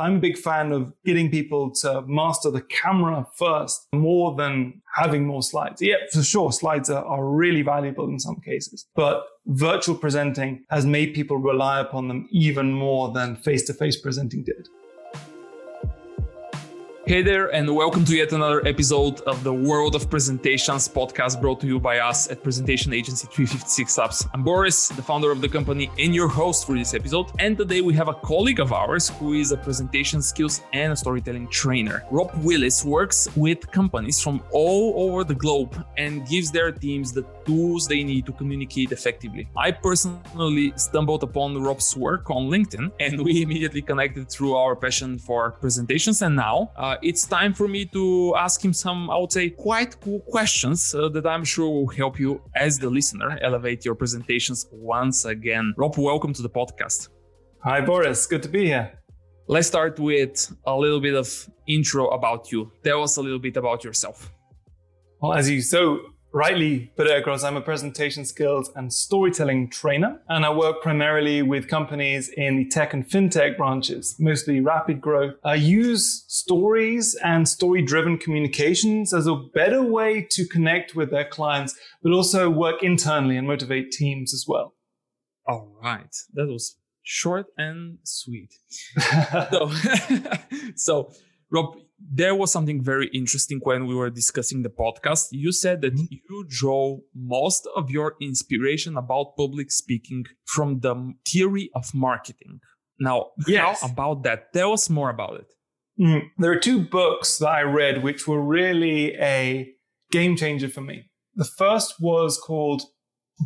I'm a big fan of getting people to master the camera first more than having more slides. Yeah, for sure, slides are, are really valuable in some cases, but virtual presenting has made people rely upon them even more than face to face presenting did. Hey there, and welcome to yet another episode of the World of Presentations podcast brought to you by us at Presentation Agency 356 Labs. I'm Boris, the founder of the company, and your host for this episode. And today we have a colleague of ours who is a presentation skills and storytelling trainer. Rob Willis works with companies from all over the globe and gives their teams the tools they need to communicate effectively. I personally stumbled upon Rob's work on LinkedIn, and we immediately connected through our passion for presentations. And now, uh, it's time for me to ask him some, I would say, quite cool questions uh, that I'm sure will help you as the listener elevate your presentations once again. Rob, welcome to the podcast. Hi, Boris. Good to be here. Let's start with a little bit of intro about you. Tell us a little bit about yourself. Well, as you so rightly put it across, I'm a presentation skills and storytelling trainer, and I work primarily with companies in the tech and fintech branches, mostly rapid growth. I use stories and story driven communications as a better way to connect with their clients, but also work internally and motivate teams as well. All right. That was short and sweet. so, so, Rob, there was something very interesting when we were discussing the podcast. You said that mm-hmm. you draw most of your inspiration about public speaking from the theory of marketing. Now, yes. how about that? Tell us more about it. Mm. There are two books that I read which were really a game changer for me. The first was called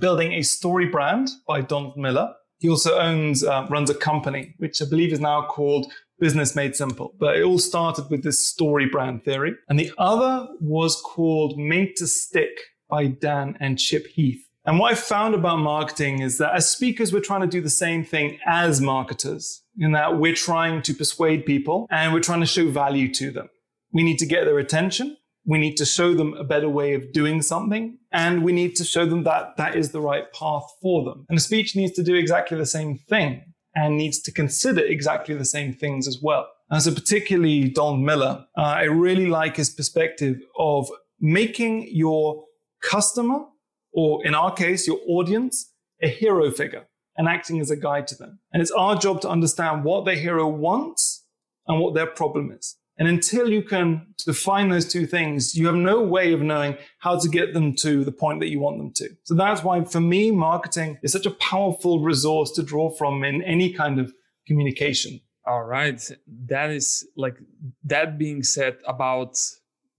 Building a Story Brand by Donald Miller. He also owns, uh, runs a company, which I believe is now called Business Made Simple. But it all started with this story brand theory. And the other was called Made to Stick by Dan and Chip Heath. And what I found about marketing is that as speakers, we're trying to do the same thing as marketers in that we're trying to persuade people and we're trying to show value to them. We need to get their attention. We need to show them a better way of doing something. And we need to show them that that is the right path for them. And a speech needs to do exactly the same thing and needs to consider exactly the same things as well. And so, particularly Don Miller, uh, I really like his perspective of making your customer, or in our case, your audience, a hero figure and acting as a guide to them. And it's our job to understand what the hero wants and what their problem is. And until you can define those two things, you have no way of knowing how to get them to the point that you want them to. So that's why for me, marketing is such a powerful resource to draw from in any kind of communication. All right. That is like that being said about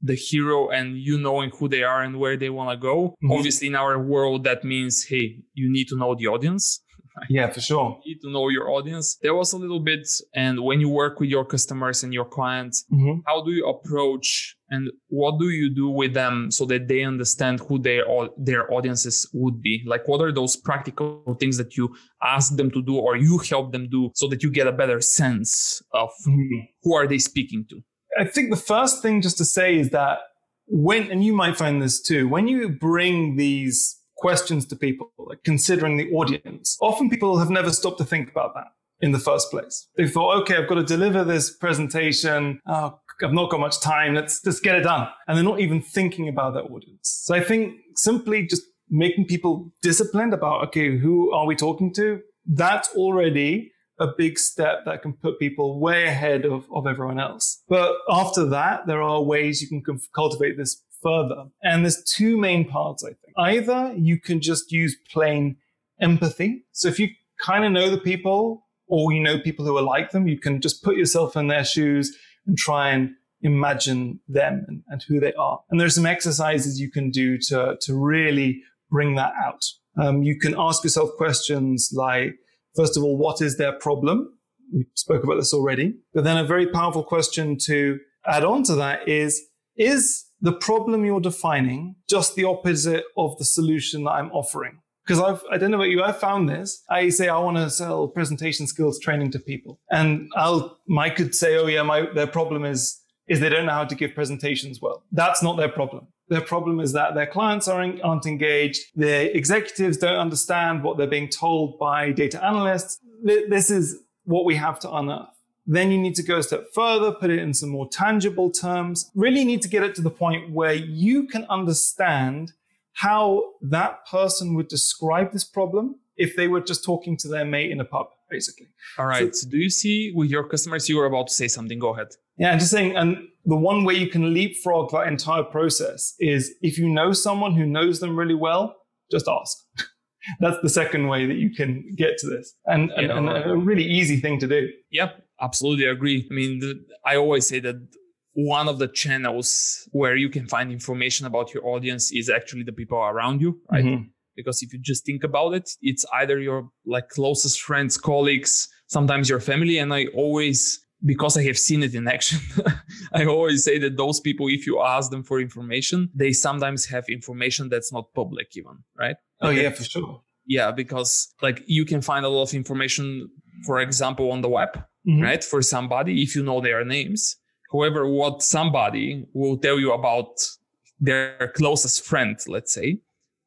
the hero and you knowing who they are and where they want to go. Mm-hmm. Obviously, in our world, that means, hey, you need to know the audience. Yeah, for sure. You need to know your audience. There was a little bit, and when you work with your customers and your clients, mm-hmm. how do you approach and what do you do with them so that they understand who their their audiences would be? Like, what are those practical things that you ask them to do or you help them do so that you get a better sense of mm-hmm. who are they speaking to? I think the first thing just to say is that when, and you might find this too, when you bring these questions to people, like considering the audience. Often people have never stopped to think about that in the first place. They thought, okay, I've got to deliver this presentation. Oh, I've not got much time. Let's just get it done. And they're not even thinking about their audience. So I think simply just making people disciplined about, okay, who are we talking to? That's already a big step that can put people way ahead of, of everyone else. But after that, there are ways you can cultivate this further. And there's two main parts, I think. Either you can just use plain empathy. So if you kind of know the people or you know people who are like them, you can just put yourself in their shoes and try and imagine them and, and who they are. And there's some exercises you can do to, to really bring that out. Um, you can ask yourself questions like, first of all, what is their problem? We spoke about this already. But then a very powerful question to add on to that is, is the problem you're defining just the opposite of the solution that I'm offering. Because I've, I don't know about you, I found this. I say I want to sell presentation skills training to people. And I'll, I could say, oh yeah, my, their problem is, is they don't know how to give presentations well. That's not their problem. Their problem is that their clients aren't, aren't engaged. Their executives don't understand what they're being told by data analysts. This is what we have to unearth. Then you need to go a step further, put it in some more tangible terms. Really need to get it to the point where you can understand how that person would describe this problem if they were just talking to their mate in a pub, basically. All right. So, do you see with your customers, you were about to say something? Go ahead. Yeah, I'm just saying, and the one way you can leapfrog that entire process is if you know someone who knows them really well, just ask. That's the second way that you can get to this, and, and, and a really easy thing to do. Yep, absolutely agree. I mean, the, I always say that one of the channels where you can find information about your audience is actually the people around you, right? Mm-hmm. Because if you just think about it, it's either your like closest friends, colleagues, sometimes your family. And I always, because I have seen it in action, I always say that those people, if you ask them for information, they sometimes have information that's not public even, right? Oh yeah, for sure. Yeah, because like you can find a lot of information, for example, on the web, mm-hmm. right? For somebody, if you know their names. However, what somebody will tell you about their closest friend, let's say,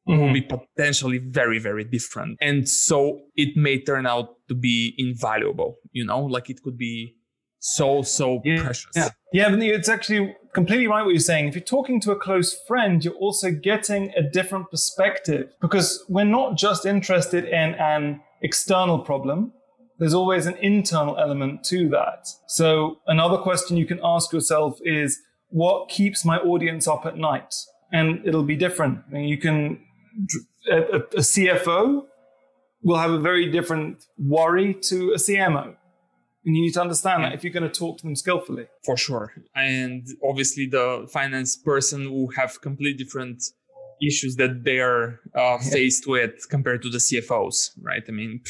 mm-hmm. will be potentially very, very different. And so it may turn out to be invaluable, you know, like it could be so, so yeah. precious. Yeah. Yeah, it's actually completely right what you're saying. If you're talking to a close friend, you're also getting a different perspective because we're not just interested in an external problem. There's always an internal element to that. So another question you can ask yourself is, what keeps my audience up at night? And it'll be different. I mean, you can, a, a CFO will have a very different worry to a CMO. And you need to understand that if you're going to talk to them skillfully. For sure. And obviously, the finance person will have completely different issues that they're uh, faced with compared to the CFOs, right? I mean,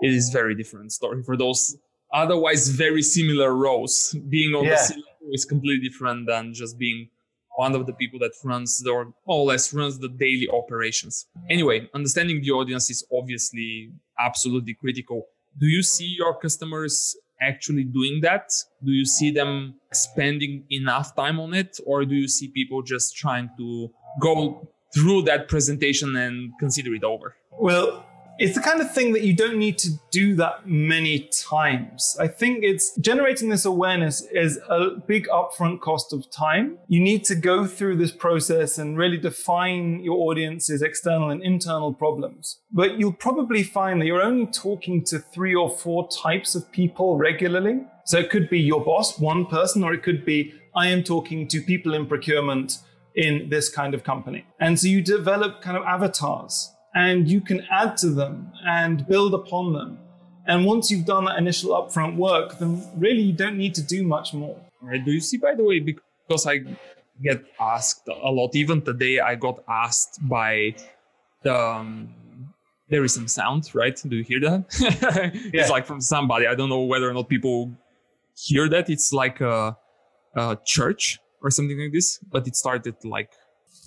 it is very different story for those otherwise very similar roles. Being on yeah. the C is completely different than just being one of the people that runs the, or more or less runs the daily operations. Anyway, understanding the audience is obviously absolutely critical do you see your customers actually doing that? Do you see them spending enough time on it? Or do you see people just trying to go through that presentation and consider it over? Well, it's the kind of thing that you don't need to do that many times. I think it's generating this awareness is a big upfront cost of time. You need to go through this process and really define your audience's external and internal problems. But you'll probably find that you're only talking to three or four types of people regularly. So it could be your boss, one person, or it could be I am talking to people in procurement in this kind of company. And so you develop kind of avatars and you can add to them and build upon them. And once you've done that initial upfront work, then really you don't need to do much more. Right. Do you see, by the way, because I get asked a lot, even today I got asked by the. Um, there is some sound, right? Do you hear that? yeah. It's like from somebody. I don't know whether or not people hear that. It's like a, a church or something like this, but it started like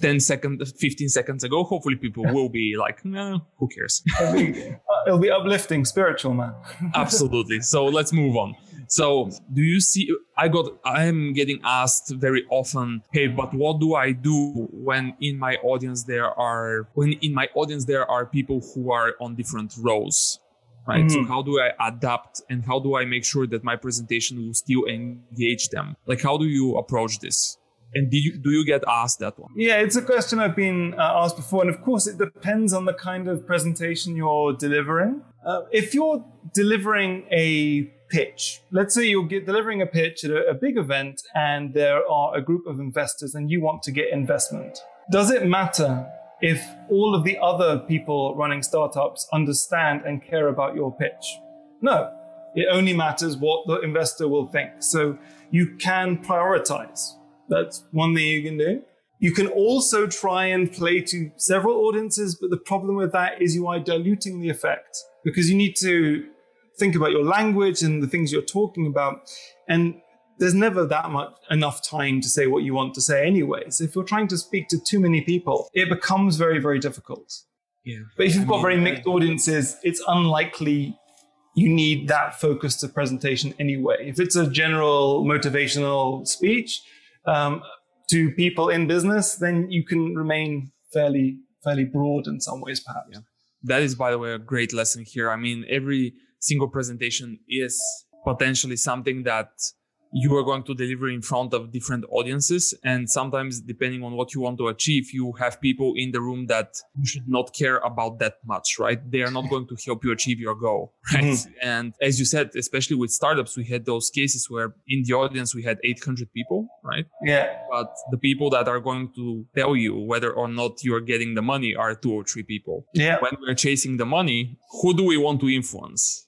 10 seconds, 15 seconds ago. Hopefully, people yeah. will be like, no, who cares? it'll, be, uh, it'll be uplifting, spiritual, man. Absolutely. So let's move on. So, do you see? I got, I'm getting asked very often, hey, but what do I do when in my audience there are, when in my audience there are people who are on different roles? Right. Mm-hmm. So how do I adapt and how do I make sure that my presentation will still engage them? Like, how do you approach this? And do you, do you get asked that one? Yeah, it's a question I've been uh, asked before. And of course, it depends on the kind of presentation you're delivering. Uh, if you're delivering a pitch, let's say you're delivering a pitch at a, a big event and there are a group of investors and you want to get investment, does it matter if all of the other people running startups understand and care about your pitch? No, it only matters what the investor will think. So you can prioritize. That's one thing you can do. You can also try and play to several audiences, but the problem with that is you are diluting the effect because you need to think about your language and the things you're talking about. And there's never that much enough time to say what you want to say anyways. If you're trying to speak to too many people, it becomes very, very difficult. Yeah. But if you've I got mean, very mixed audiences, it's unlikely you need that focus focused presentation anyway. If it's a general motivational speech, um, to people in business, then you can remain fairly fairly broad in some ways, perhaps. Yeah. That is, by the way, a great lesson here. I mean, every single presentation is potentially something that you are going to deliver in front of different audiences. And sometimes, depending on what you want to achieve, you have people in the room that you should not care about that much, right? They are not going to help you achieve your goal, right? Mm-hmm. And as you said, especially with startups, we had those cases where in the audience we had 800 people, right? Yeah. But the people that are going to tell you whether or not you are getting the money are two or three people. Yeah. When we're chasing the money, who do we want to influence?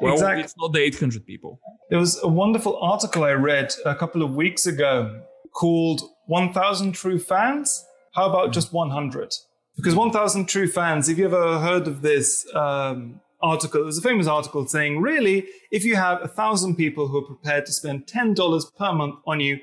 Well, exactly. it's not the 800 people. There was a wonderful article I read a couple of weeks ago called 1000 True Fans. How about mm-hmm. just 100? Because 1000 True Fans, if you ever heard of this um, article, there's a famous article saying, really, if you have a thousand people who are prepared to spend $10 per month on you,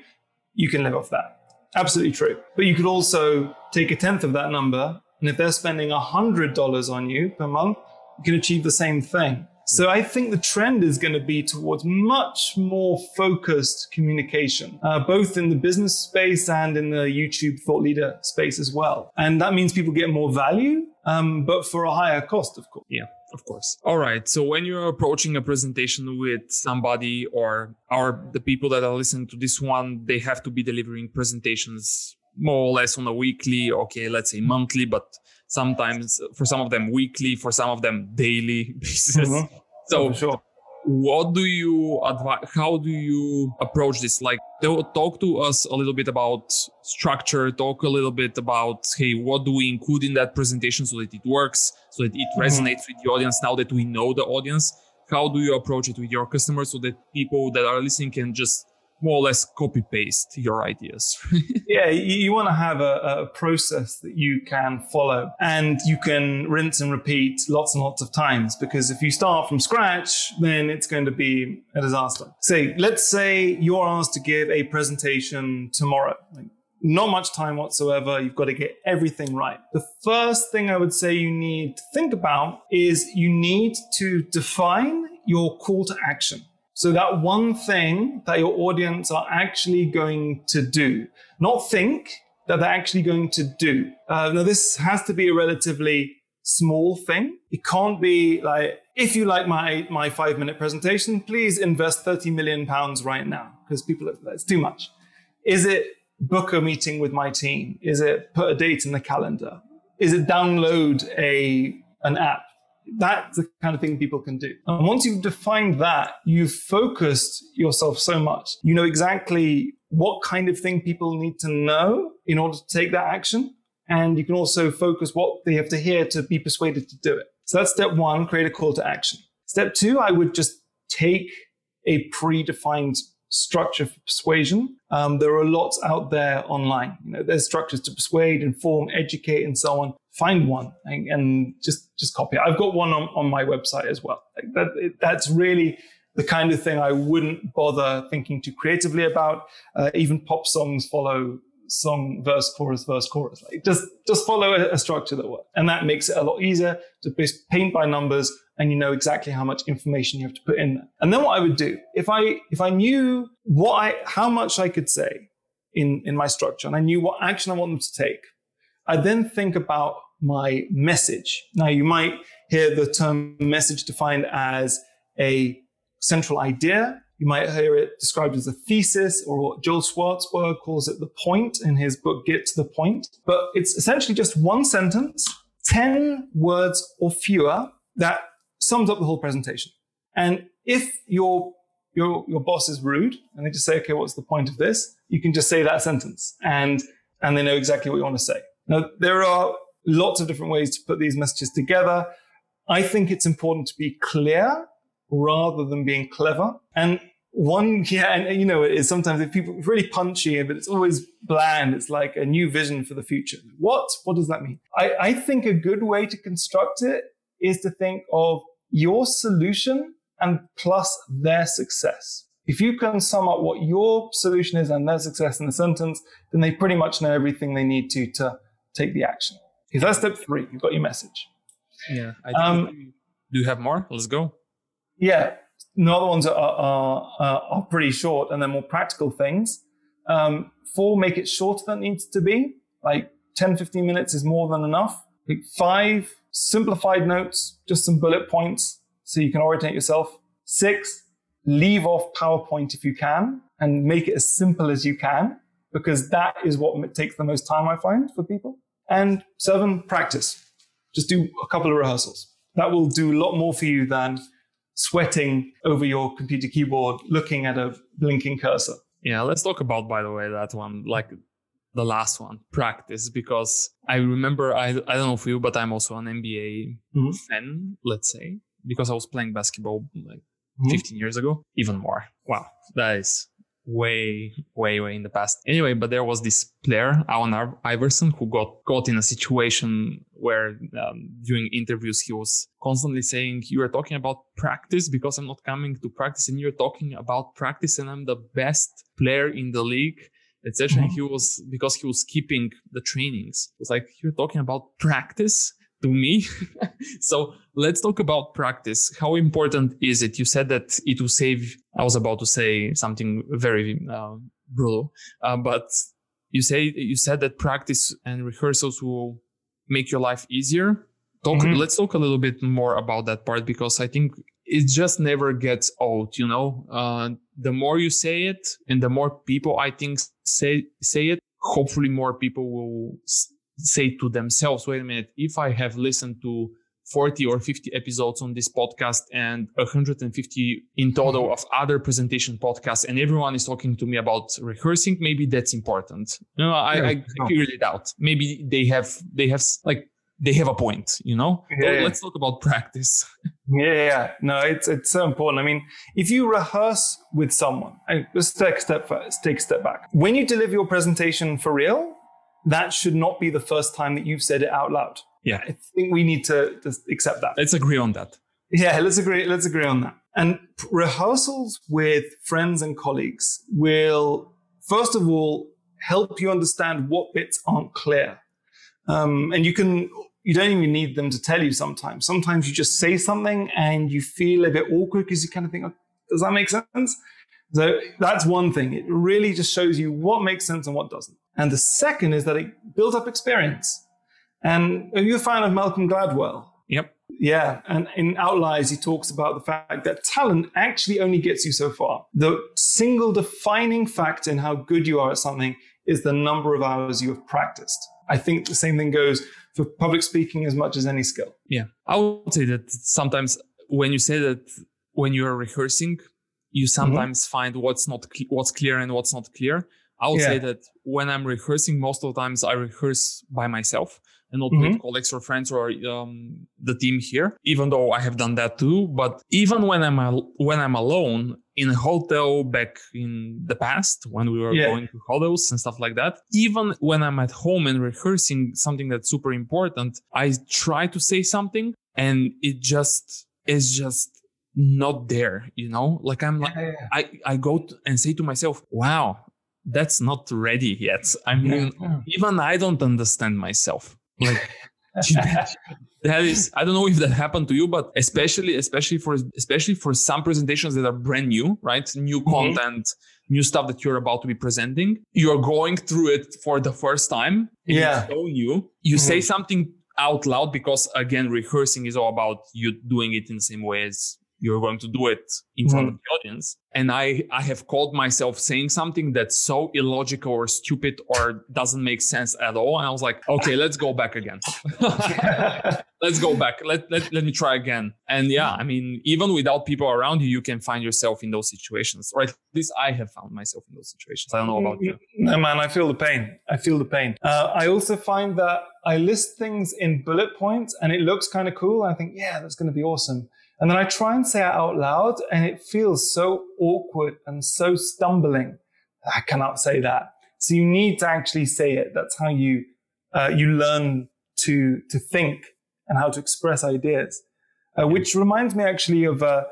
you can live off that. Absolutely true. But you could also take a tenth of that number, and if they're spending $100 on you per month, you can achieve the same thing. So I think the trend is going to be towards much more focused communication, uh, both in the business space and in the YouTube thought leader space as well. And that means people get more value, um, but for a higher cost, of course. Yeah of course. All right. So when you're approaching a presentation with somebody or or the people that are listening to this one, they have to be delivering presentations more or less on a weekly, okay, let's say monthly, but sometimes for some of them weekly, for some of them daily basis. Mm-hmm. So, oh, sure. what do you advise? How do you approach this? Like, talk to us a little bit about structure. Talk a little bit about, hey, what do we include in that presentation so that it works, so that it mm-hmm. resonates with the audience now that we know the audience? How do you approach it with your customers so that people that are listening can just more or less copy paste your ideas. yeah, you, you want to have a, a, process that you can follow and you can rinse and repeat lots and lots of times because if you start from scratch, then it's going to be a disaster. Say, let's say you're asked to give a presentation tomorrow. Like, not much time whatsoever. You've got to get everything right. The first thing I would say you need to think about is you need to define your call to action. So that one thing that your audience are actually going to do, not think that they're actually going to do. Uh, now, this has to be a relatively small thing. It can't be like, if you like my, my five minute presentation, please invest 30 million pounds right now because people, it's too much. Is it book a meeting with my team? Is it put a date in the calendar? Is it download a, an app? That's the kind of thing people can do. And once you've defined that, you've focused yourself so much. You know exactly what kind of thing people need to know in order to take that action. And you can also focus what they have to hear to be persuaded to do it. So that's step one, create a call to action. Step two, I would just take a predefined structure for persuasion. Um, there are lots out there online. You know, there's structures to persuade, inform, educate, and so on find one and, and just just copy it. I've got one on, on my website as well. Like that, that's really the kind of thing I wouldn't bother thinking too creatively about. Uh, even pop songs follow song, verse, chorus, verse, chorus. Like just just follow a, a structure that works, and that makes it a lot easier to paint by numbers, and you know exactly how much information you have to put in there. And then what I would do if I if I knew what I how much I could say in in my structure, and I knew what action I want them to take, I then think about my message. Now, you might hear the term message defined as a central idea. You might hear it described as a thesis, or what Joel Schwartzberg calls it the point in his book, Get to the Point. But it's essentially just one sentence, 10 words or fewer, that sums up the whole presentation. And if your, your, your boss is rude and they just say, okay, what's the point of this? You can just say that sentence and, and they know exactly what you want to say. Now, there are lots of different ways to put these messages together. I think it's important to be clear rather than being clever. And one, yeah, and you know, it is sometimes if people really punchy, but it's always bland. It's like a new vision for the future. What? What does that mean? I, I think a good way to construct it is to think of your solution and plus their success. If you can sum up what your solution is and their success in the sentence, then they pretty much know everything they need to to take the action. Okay, that's step three. You've got your message. Yeah. I um, do you have more? Let's go. Yeah. The other ones are, are, are, are pretty short and they're more practical things. Um, four, make it shorter than it needs to be. Like 10, 15 minutes is more than enough. Like five, simplified notes, just some bullet points so you can orientate yourself. Six, leave off PowerPoint if you can and make it as simple as you can, because that is what takes the most time, I find, for people. And seven, practice. Just do a couple of rehearsals. That will do a lot more for you than sweating over your computer keyboard looking at a blinking cursor. Yeah, let's talk about, by the way, that one, like the last one, practice, because I remember, I, I don't know for you, but I'm also an NBA mm-hmm. fan, let's say, because I was playing basketball like mm-hmm. 15 years ago, even more. Wow, that is way, way, way in the past. Anyway, but there was this player, Allen Iverson, who got caught in a situation where um, during interviews he was constantly saying, "You are talking about practice because I'm not coming to practice, and you're talking about practice, and I'm the best player in the league." Etc. Mm-hmm. He was because he was keeping the trainings. It was like you're talking about practice to me. so let's talk about practice. How important is it? You said that it will save. I was about to say something very uh, brutal, uh, but you say you said that practice and rehearsals will make your life easier. Talk. Mm-hmm. Let's talk a little bit more about that part because I think it just never gets old. You know, uh, the more you say it, and the more people I think say say it, hopefully more people will say to themselves, wait a minute, if I have listened to 40 or 50 episodes on this podcast and 150 in total mm-hmm. of other presentation podcasts and everyone is talking to me about rehearsing maybe that's important you know i, yeah. I, I really doubt maybe they have they have like they have a point you know yeah, so let's talk about practice yeah, yeah no it's it's so important i mean if you rehearse with someone let's take a step first take a step back when you deliver your presentation for real that should not be the first time that you've said it out loud. Yeah. I think we need to, to accept that. Let's agree on that. Yeah, let's agree. Let's agree on that. And rehearsals with friends and colleagues will, first of all, help you understand what bits aren't clear. Um, and you can, you don't even need them to tell you sometimes. Sometimes you just say something and you feel a bit awkward because you kind of think, oh, does that make sense? So that's one thing. It really just shows you what makes sense and what doesn't. And the second is that it builds up experience. And are you a fan of Malcolm Gladwell? Yep. Yeah. And in Outliers, he talks about the fact that talent actually only gets you so far. The single defining factor in how good you are at something is the number of hours you have practiced. I think the same thing goes for public speaking as much as any skill. Yeah. I would say that sometimes when you say that when you are rehearsing, you mm-hmm. sometimes mm-hmm. find what's not what's clear and what's not clear I would yeah. say that when I'm rehearsing, most of the times I rehearse by myself and not mm-hmm. with colleagues or friends or um, the team here. Even though I have done that too, but even when I'm al- when I'm alone in a hotel back in the past when we were yeah. going to hotels and stuff like that, even when I'm at home and rehearsing something that's super important, I try to say something and it just is just not there. You know, like I'm like yeah, I I go and say to myself, "Wow." that's not ready yet. I mean, yeah. even I don't understand myself. Like that is, I don't know if that happened to you, but especially, especially for, especially for some presentations that are brand new, right? New mm-hmm. content, new stuff that you're about to be presenting. You're going through it for the first time. yeah. so new. You mm-hmm. say something out loud because again, rehearsing is all about you doing it in the same way as you're going to do it in front mm. of the audience. And i i have called myself saying something that's so illogical or stupid or doesn't make sense at all. And i was like okay let's go back again. Let's go back. Let, let let me try again. And yeah i mean even without people around you you can find yourself in those situations or at least i have found myself in those situations. I don't know about you. No man i feel the pain. I feel the pain. Uh, i also find that i list things in bullet points and it looks kind of cool. I think yeah that's going to be awesome and then I try and say it out loud and it feels so awkward and so stumbling. I cannot say that. So you need to actually say it. That's how you, uh, you learn to, to think and how to express ideas. Uh, which reminds me actually of uh,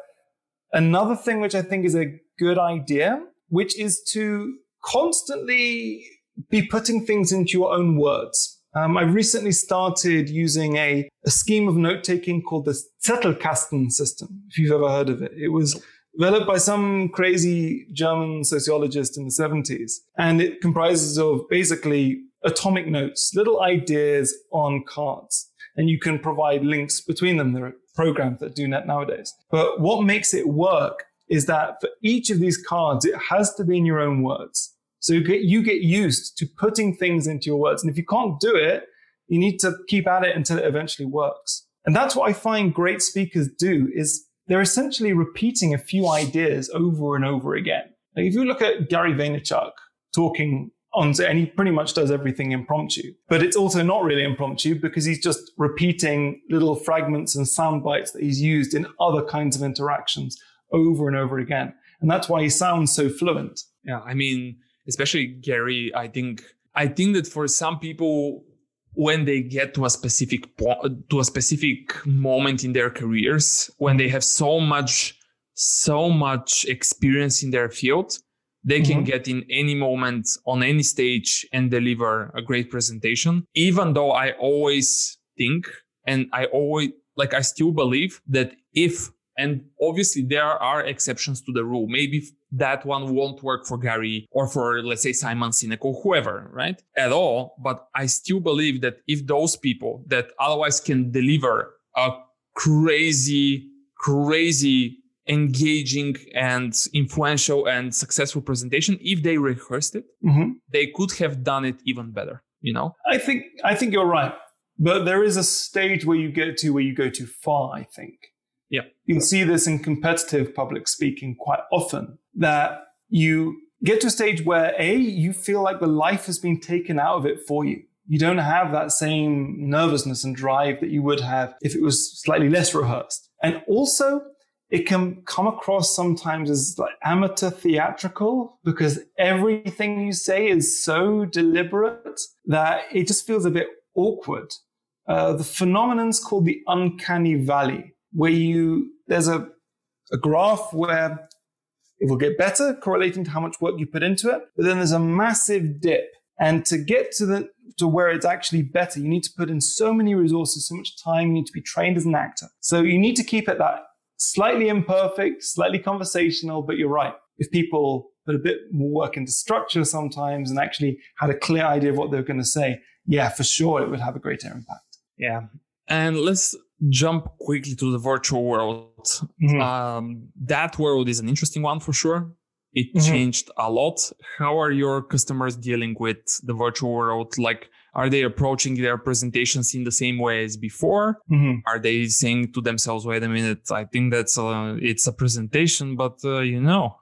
another thing which I think is a good idea, which is to constantly be putting things into your own words. Um, I recently started using a, a scheme of note taking called the Zettelkasten system, if you've ever heard of it. It was developed by some crazy German sociologist in the 70s. And it comprises of basically atomic notes, little ideas on cards. And you can provide links between them. There are programs that do that nowadays. But what makes it work is that for each of these cards, it has to be in your own words. So you get, you get used to putting things into your words. And if you can't do it, you need to keep at it until it eventually works. And that's what I find great speakers do is they're essentially repeating a few ideas over and over again. Like if you look at Gary Vaynerchuk talking on, and he pretty much does everything impromptu, but it's also not really impromptu because he's just repeating little fragments and sound bites that he's used in other kinds of interactions over and over again. And that's why he sounds so fluent. Yeah. I mean, especially Gary, I think, I think that for some people, when they get to a specific po- to a specific moment in their careers when they have so much so much experience in their field they can mm-hmm. get in any moment on any stage and deliver a great presentation even though i always think and i always like i still believe that if and obviously there are exceptions to the rule maybe that one won't work for Gary or for, let's say, Simon Sinek or whoever, right? At all. But I still believe that if those people that otherwise can deliver a crazy, crazy engaging and influential and successful presentation if they rehearsed it mm-hmm. they could have done it even better you know i think i think you're right but there is a stage where you get to where you go too far i think yeah. You can see this in competitive public speaking quite often that you get to a stage where A, you feel like the life has been taken out of it for you. You don't have that same nervousness and drive that you would have if it was slightly less rehearsed. And also, it can come across sometimes as like amateur theatrical because everything you say is so deliberate that it just feels a bit awkward. Uh, the phenomenon's called the uncanny valley where you there's a, a graph where it will get better correlating to how much work you put into it, but then there's a massive dip. And to get to the to where it's actually better, you need to put in so many resources, so much time, you need to be trained as an actor. So you need to keep it that slightly imperfect, slightly conversational, but you're right. If people put a bit more work into structure sometimes and actually had a clear idea of what they're going to say, yeah, for sure it would have a greater impact. Yeah. And let's jump quickly to the virtual world. Mm-hmm. Um, that world is an interesting one for sure. It mm-hmm. changed a lot. How are your customers dealing with the virtual world? Like, are they approaching their presentations in the same way as before? Mm-hmm. Are they saying to themselves, "Wait a minute, I think that's a, it's a presentation, but uh, you know,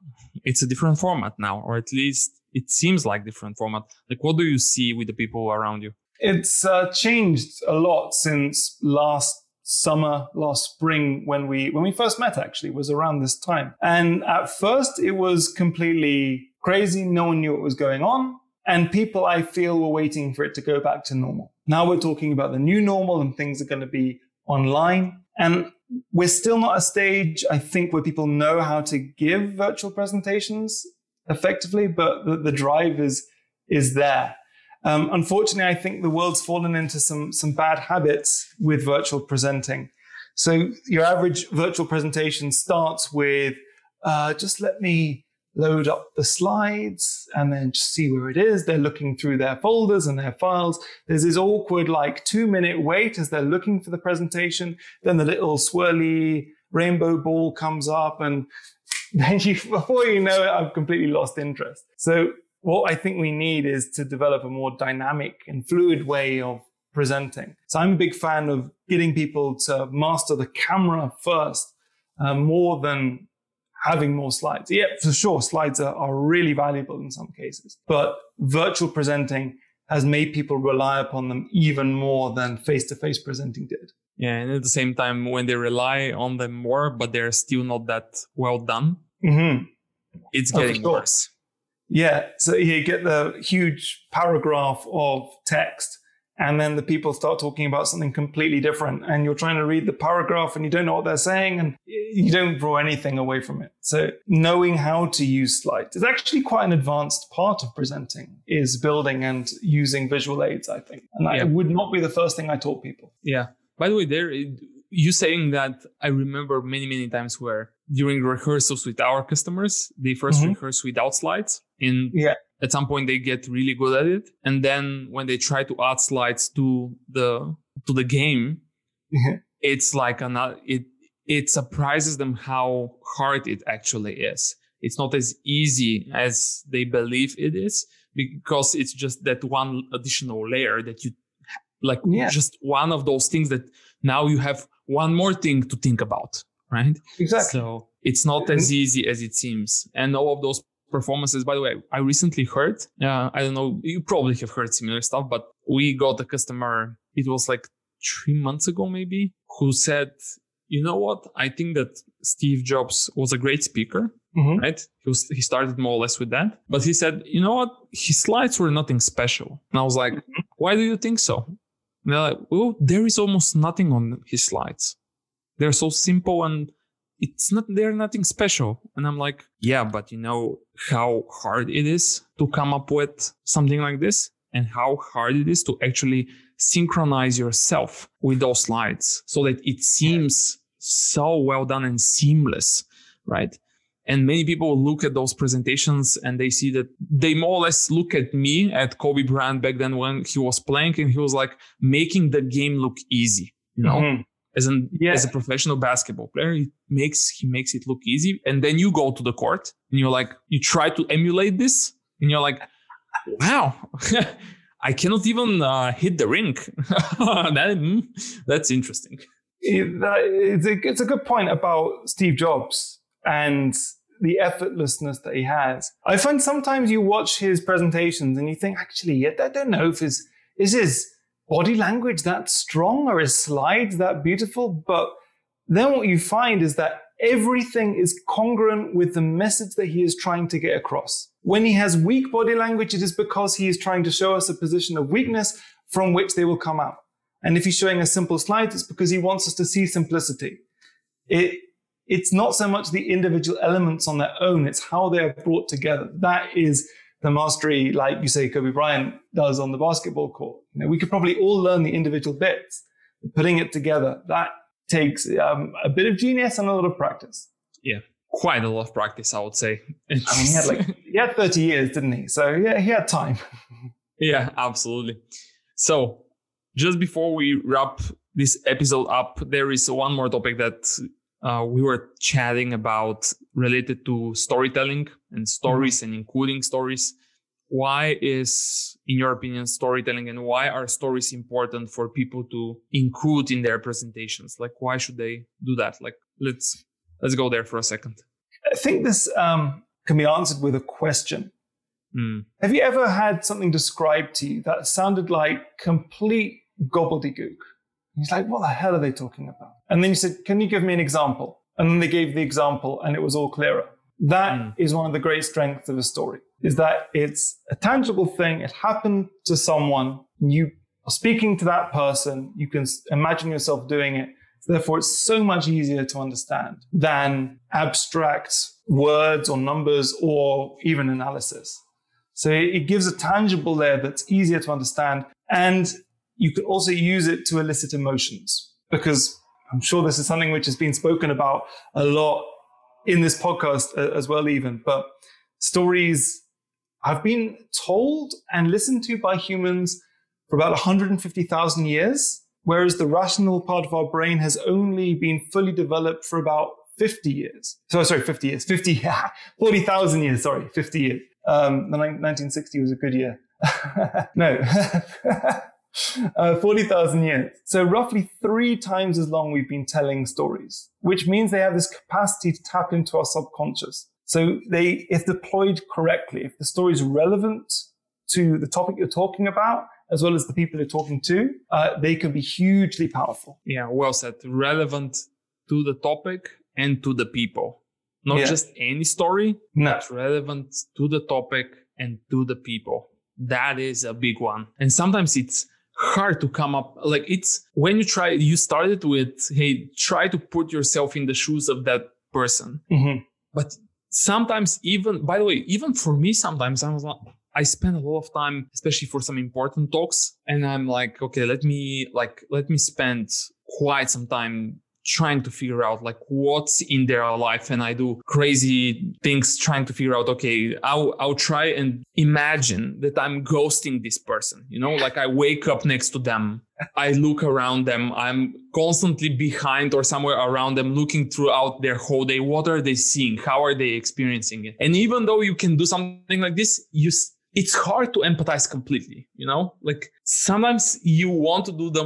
it's a different format now, or at least it seems like different format." Like, what do you see with the people around you? It's uh, changed a lot since last summer last spring when we when we first met actually was around this time. And at first it was completely crazy. No one knew what was going on. And people i feel were waiting for it to go back to normal. Now we're talking about the new normal and things are going to be online. And we're still not a stage i think where people know how to give virtual presentations effectively but the, the drive is is there um, unfortunately, I think the world's fallen into some, some bad habits with virtual presenting. So your average virtual presentation starts with uh, just let me load up the slides and then just see where it is. They're looking through their folders and their files. There's this awkward, like two minute wait as they're looking for the presentation. Then the little swirly rainbow ball comes up and then you, before you know it, I've completely lost interest. So what I think we need is to develop a more dynamic and fluid way of presenting. So I'm a big fan of getting people to master the camera first, uh, more than having more slides. Yeah, for sure, slides are, are really valuable in some cases, but virtual presenting has made people rely upon them even more than face-to-face presenting did. Yeah, and at the same time, when they rely on them more, but they're still not that well done, mm-hmm. it's getting oh, sure. worse. Yeah. So you get the huge paragraph of text, and then the people start talking about something completely different. And you're trying to read the paragraph and you don't know what they're saying, and you don't draw anything away from it. So knowing how to use slides is actually quite an advanced part of presenting, is building and using visual aids, I think. And that yeah. would not be the first thing I taught people. Yeah. By the way, there you saying that I remember many, many times where during rehearsals with our customers, they 1st mm-hmm. rehearse without slides. And yeah. at some point they get really good at it. And then when they try to add slides to the to the game, mm-hmm. it's like an it it surprises them how hard it actually is. It's not as easy as they believe it is because it's just that one additional layer that you like yeah. just one of those things that now you have one more thing to think about right exactly so it's not as easy as it seems and all of those performances by the way i recently heard uh, i don't know you probably have heard similar stuff but we got a customer it was like three months ago maybe who said you know what i think that steve jobs was a great speaker Mm-hmm. right? He was he started more or less with that, but he said, you know what, his slides were nothing special, and I was like, mm-hmm. why do you think so? And they're like, well, there is almost nothing on his slides. They're so simple and it's not they're nothing special. And I'm like, yeah, but you know how hard it is to come up with something like this, and how hard it is to actually synchronize yourself with those slides so that it seems so well done and seamless, right? And many people look at those presentations and they see that they more or less look at me, at Kobe Bryant back then when he was playing and he was like making the game look easy, you know? Mm-hmm. As an yeah. as a professional basketball player, he makes he makes it look easy. And then you go to the court and you're like, you try to emulate this, and you're like, wow, I cannot even uh, hit the rink. that, hmm, that's interesting. it's, a, it's a good point about Steve Jobs and the effortlessness that he has. I find sometimes you watch his presentations and you think, actually, I don't know if his is his body language that strong or his slides that beautiful. But then what you find is that everything is congruent with the message that he is trying to get across. When he has weak body language, it is because he is trying to show us a position of weakness from which they will come out. And if he's showing a simple slide, it's because he wants us to see simplicity. It, it's not so much the individual elements on their own, it's how they are brought together. That is the mastery, like you say, Kobe Bryant does on the basketball court. You know, we could probably all learn the individual bits, putting it together. That takes um, a bit of genius and a lot of practice. Yeah, quite a lot of practice, I would say. I mean, he had like he had 30 years, didn't he? So yeah, he had time. yeah, absolutely. So just before we wrap this episode up, there is one more topic that uh, we were chatting about related to storytelling and stories mm-hmm. and including stories. Why is, in your opinion, storytelling and why are stories important for people to include in their presentations? Like, why should they do that? Like, let's let's go there for a second. I think this um, can be answered with a question. Mm. Have you ever had something described to you that sounded like complete gobbledygook? He's like, what the hell are they talking about? And then he said, can you give me an example? And then they gave the example and it was all clearer. That mm. is one of the great strengths of a story is that it's a tangible thing. It happened to someone. You are speaking to that person. You can imagine yourself doing it. Therefore, it's so much easier to understand than abstract words or numbers or even analysis. So it gives a tangible layer that's easier to understand. And you could also use it to elicit emotions because I'm sure this is something which has been spoken about a lot in this podcast uh, as well, even. But stories have been told and listened to by humans for about 150,000 years, whereas the rational part of our brain has only been fully developed for about 50 years. So, sorry, 50 years, 50, 40,000 years, sorry, 50 years. Um, the 1960 was a good year. no. uh, 40,000 years. So roughly three times as long we've been telling stories, which means they have this capacity to tap into our subconscious. So they, if deployed correctly, if the story is relevant to the topic you're talking about, as well as the people you're talking to, uh, they can be hugely powerful. Yeah, well said. Relevant to the topic and to the people. Not yeah. just any story, no. but relevant to the topic and to the people. That is a big one. And sometimes it's hard to come up like it's when you try you started with hey try to put yourself in the shoes of that person mm-hmm. but sometimes even by the way even for me sometimes i was like i spend a lot of time especially for some important talks and i'm like okay let me like let me spend quite some time trying to figure out like what's in their life and I do crazy things trying to figure out, okay, I'll, I'll try and imagine that I'm ghosting this person, you know, like I wake up next to them. I look around them. I'm constantly behind or somewhere around them, looking throughout their whole day. What are they seeing? How are they experiencing it? And even though you can do something like this, you it's hard to empathize completely you know? Like sometimes you want to do the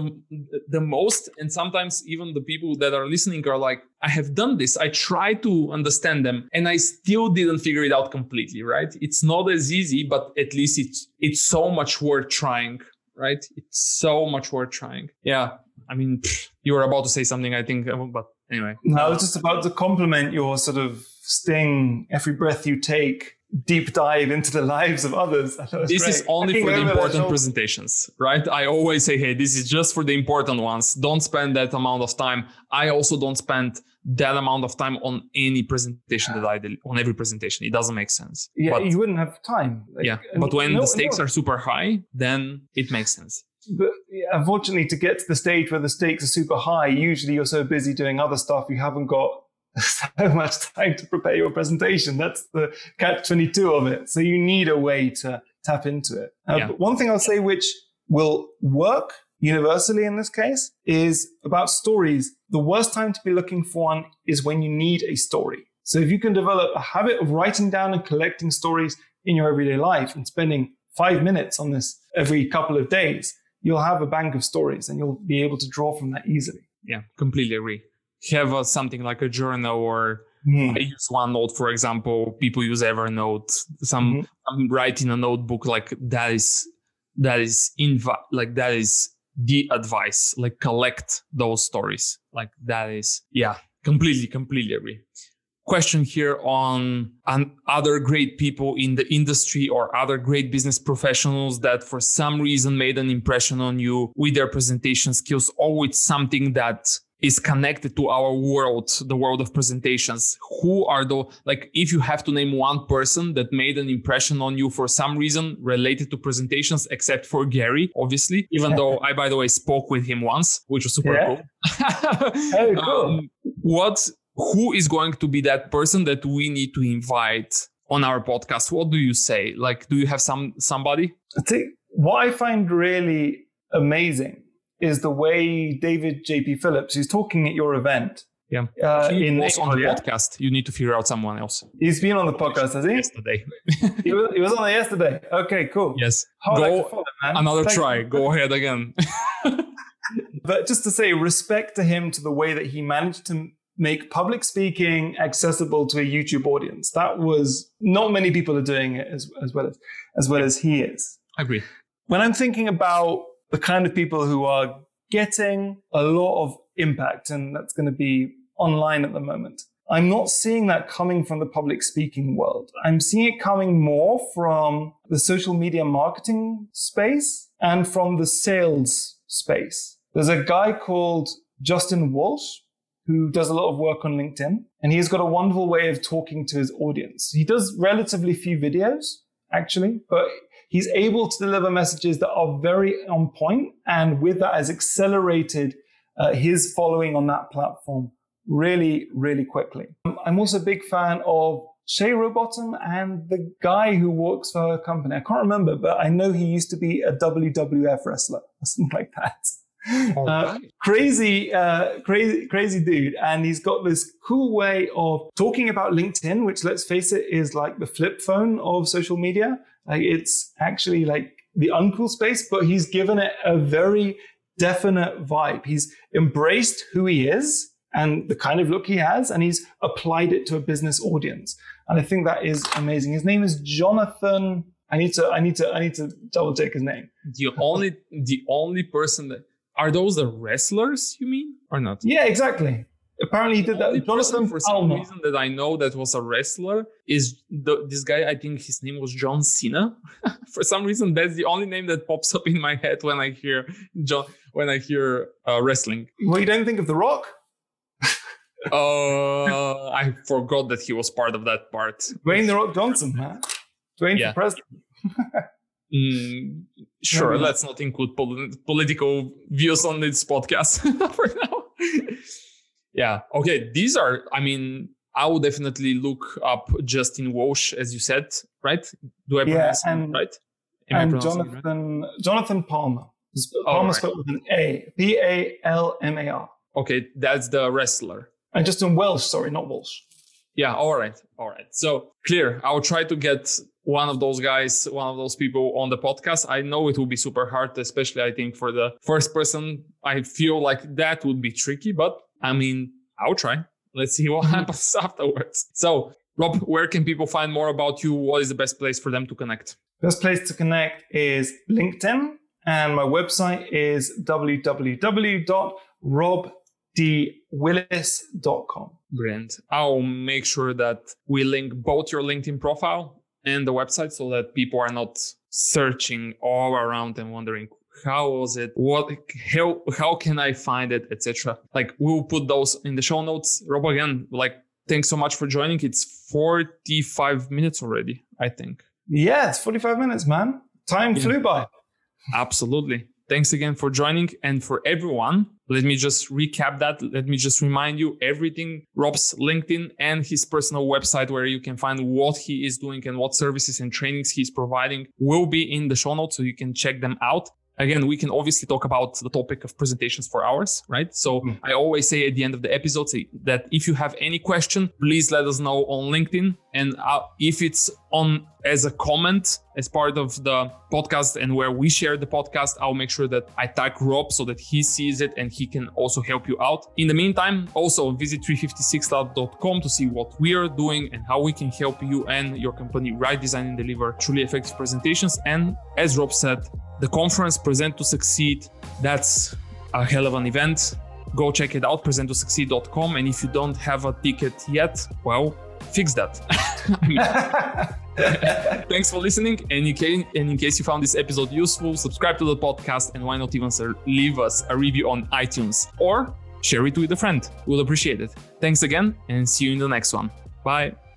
the most and sometimes even the people that are listening are like i have done this. I try to understand them and i still didn't figure it out completely right? It's not as easy but at least it's it's so much worth trying right? It's so much worth trying. Yeah. I mean you were about to say something i think um, but anyway. No, i was just about to compliment your sort of sting every breath you take deep dive into the lives of others. This great. is only for the important presentations, right? I always say, hey, this is just for the important ones. Don't spend that amount of time. I also don't spend that amount of time on any presentation that I did on every presentation. It doesn't make sense. Yeah, but, you wouldn't have time. Like, yeah, but when no, the stakes no. are super high, then it makes sense. But yeah, unfortunately, to get to the stage where the stakes are super high, usually you're so busy doing other stuff, you haven't got so much time to prepare your presentation. That's the catch 22 of it. So you need a way to tap into it. Uh, yeah. one thing I'll say which will work universally in this case is about stories. The worst time to be looking for one is when you need a story. So if you can develop a habit of writing down and collecting stories in your everyday life and spending five minutes on this every couple of days, you'll have a bank of stories and you'll be able to draw from that easily. Yeah, completely agree have a, something like a journal or mm. I use OneNote, for example. People use Evernote. Some mm-hmm. I'm writing a notebook like that is that is inv- like that is the advice. Like collect those stories. Like that is yeah, completely, completely agree. Question here on, on other great people in the industry or other great business professionals that for some reason made an impression on you with their presentation skills or with something that is connected to our world, the world of presentations. Who are the, like, if you have to name one person that made an impression on you for some reason related to presentations, except for Gary, obviously, even though I, by the way, spoke with him once, which was super yeah. cool. Very cool. Um, what, who is going to be that person that we need to invite on our podcast? What do you say? Like, do you have some, somebody? I think what I find really amazing is the way David JP Phillips, who's talking at your event. Yeah. Uh, he in was on the podcast. You need to figure out someone else. He's been on the podcast, has he? Yesterday. he, was, he was on it yesterday. Okay, cool. Yes. How Go follow, another Thank try. You. Go ahead again. but just to say, respect to him to the way that he managed to make public speaking accessible to a YouTube audience. That was not many people are doing it as, as well as as well as he is. I agree. When I'm thinking about the kind of people who are getting a lot of impact, and that's going to be online at the moment. I'm not seeing that coming from the public speaking world. I'm seeing it coming more from the social media marketing space and from the sales space. There's a guy called Justin Walsh who does a lot of work on LinkedIn and he's got a wonderful way of talking to his audience. He does relatively few videos actually, but he's able to deliver messages that are very on point, and with that, has accelerated uh, his following on that platform really, really quickly. I'm also a big fan of Shay Rowbottom and the guy who works for her company. I can't remember, but I know he used to be a WWF wrestler or something like that. Uh, crazy, uh, crazy, crazy dude. And he's got this cool way of talking about LinkedIn, which let's face it is like the flip phone of social media. Like it's actually like the uncool space, but he's given it a very definite vibe. He's embraced who he is and the kind of look he has, and he's applied it to a business audience. And I think that is amazing. His name is Jonathan. I need to, I need to, I need to double check his name. The only, the only person that are those the wrestlers you mean or not? Yeah, exactly. Apparently, he did that. Jonathan for some reason that I know that was a wrestler is the, this guy. I think his name was John Cena. for some reason, that's the only name that pops up in my head when I hear John when I hear uh, wrestling. Well, you don't think of The Rock? uh, I forgot that he was part of that part. Dwayne The Rock Johnson, man. Dwayne yeah. president. Mm, sure, Maybe. let's not include pol- political views on this podcast for now. Yeah. Okay. These are, I mean, I would definitely look up Justin Walsh, as you said, right? Do I Yeah, pronounce it and- right? Am and it right? Jonathan Jonathan Palmar. Oh, Palmar right. spelled with an A. P A L M A R. Okay, that's the wrestler. And Justin Welsh, sorry, not Walsh. Yeah, all right. All right. So clear. I'll try to get one of those guys, one of those people on the podcast. I know it will be super hard, especially I think for the first person. I feel like that would be tricky, but I mean, I'll try. Let's see what mm-hmm. happens afterwards. So, Rob, where can people find more about you? What is the best place for them to connect? Best place to connect is LinkedIn, and my website is www.robdwillis.com. Brilliant. I'll make sure that we link both your LinkedIn profile and the website so that people are not searching all around and wondering how was it what how how can i find it etc like we'll put those in the show notes rob again like thanks so much for joining it's 45 minutes already i think Yeah, it's 45 minutes, man. Time Yeah. flew by. Absolutely. Thanks again for joining. And for everyone, let me just recap that. Let me just remind you everything Rob's LinkedIn and his personal website, where you can find what he is doing and what services and trainings he's providing, will be in the show notes so you can check them out. Again, we can obviously talk about the topic of presentations for hours, right? So Mm. I always say at the end of the episode say that if you have any question, please let us know on LinkedIn. And uh, if it's on as a comment as part of the podcast and where we share the podcast, I'll make sure that I tag Rob so that he sees it and he can also help you out. In the meantime, also visit 356labs.com to see what we are doing and how we can help you and your company write, design, and deliver truly effective presentations. And as Rob said, the conference Present to Succeed, that's a hell of an event. Go check it out, presenttosucceed.com. And if you don't have a ticket yet, well, fix that. Thanks for listening. And in, case, and in case you found this episode useful, subscribe to the podcast and why not even sir, leave us a review on iTunes or share it with a friend. We'll appreciate it. Thanks again and see you in the next one. Bye.